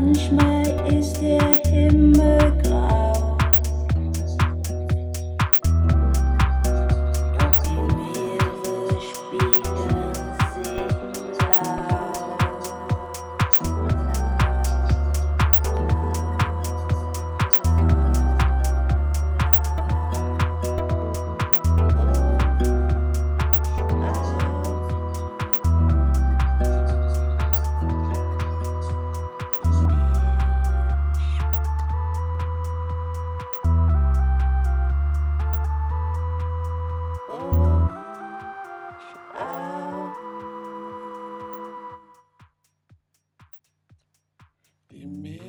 Manchmal ist der Himmel Amen.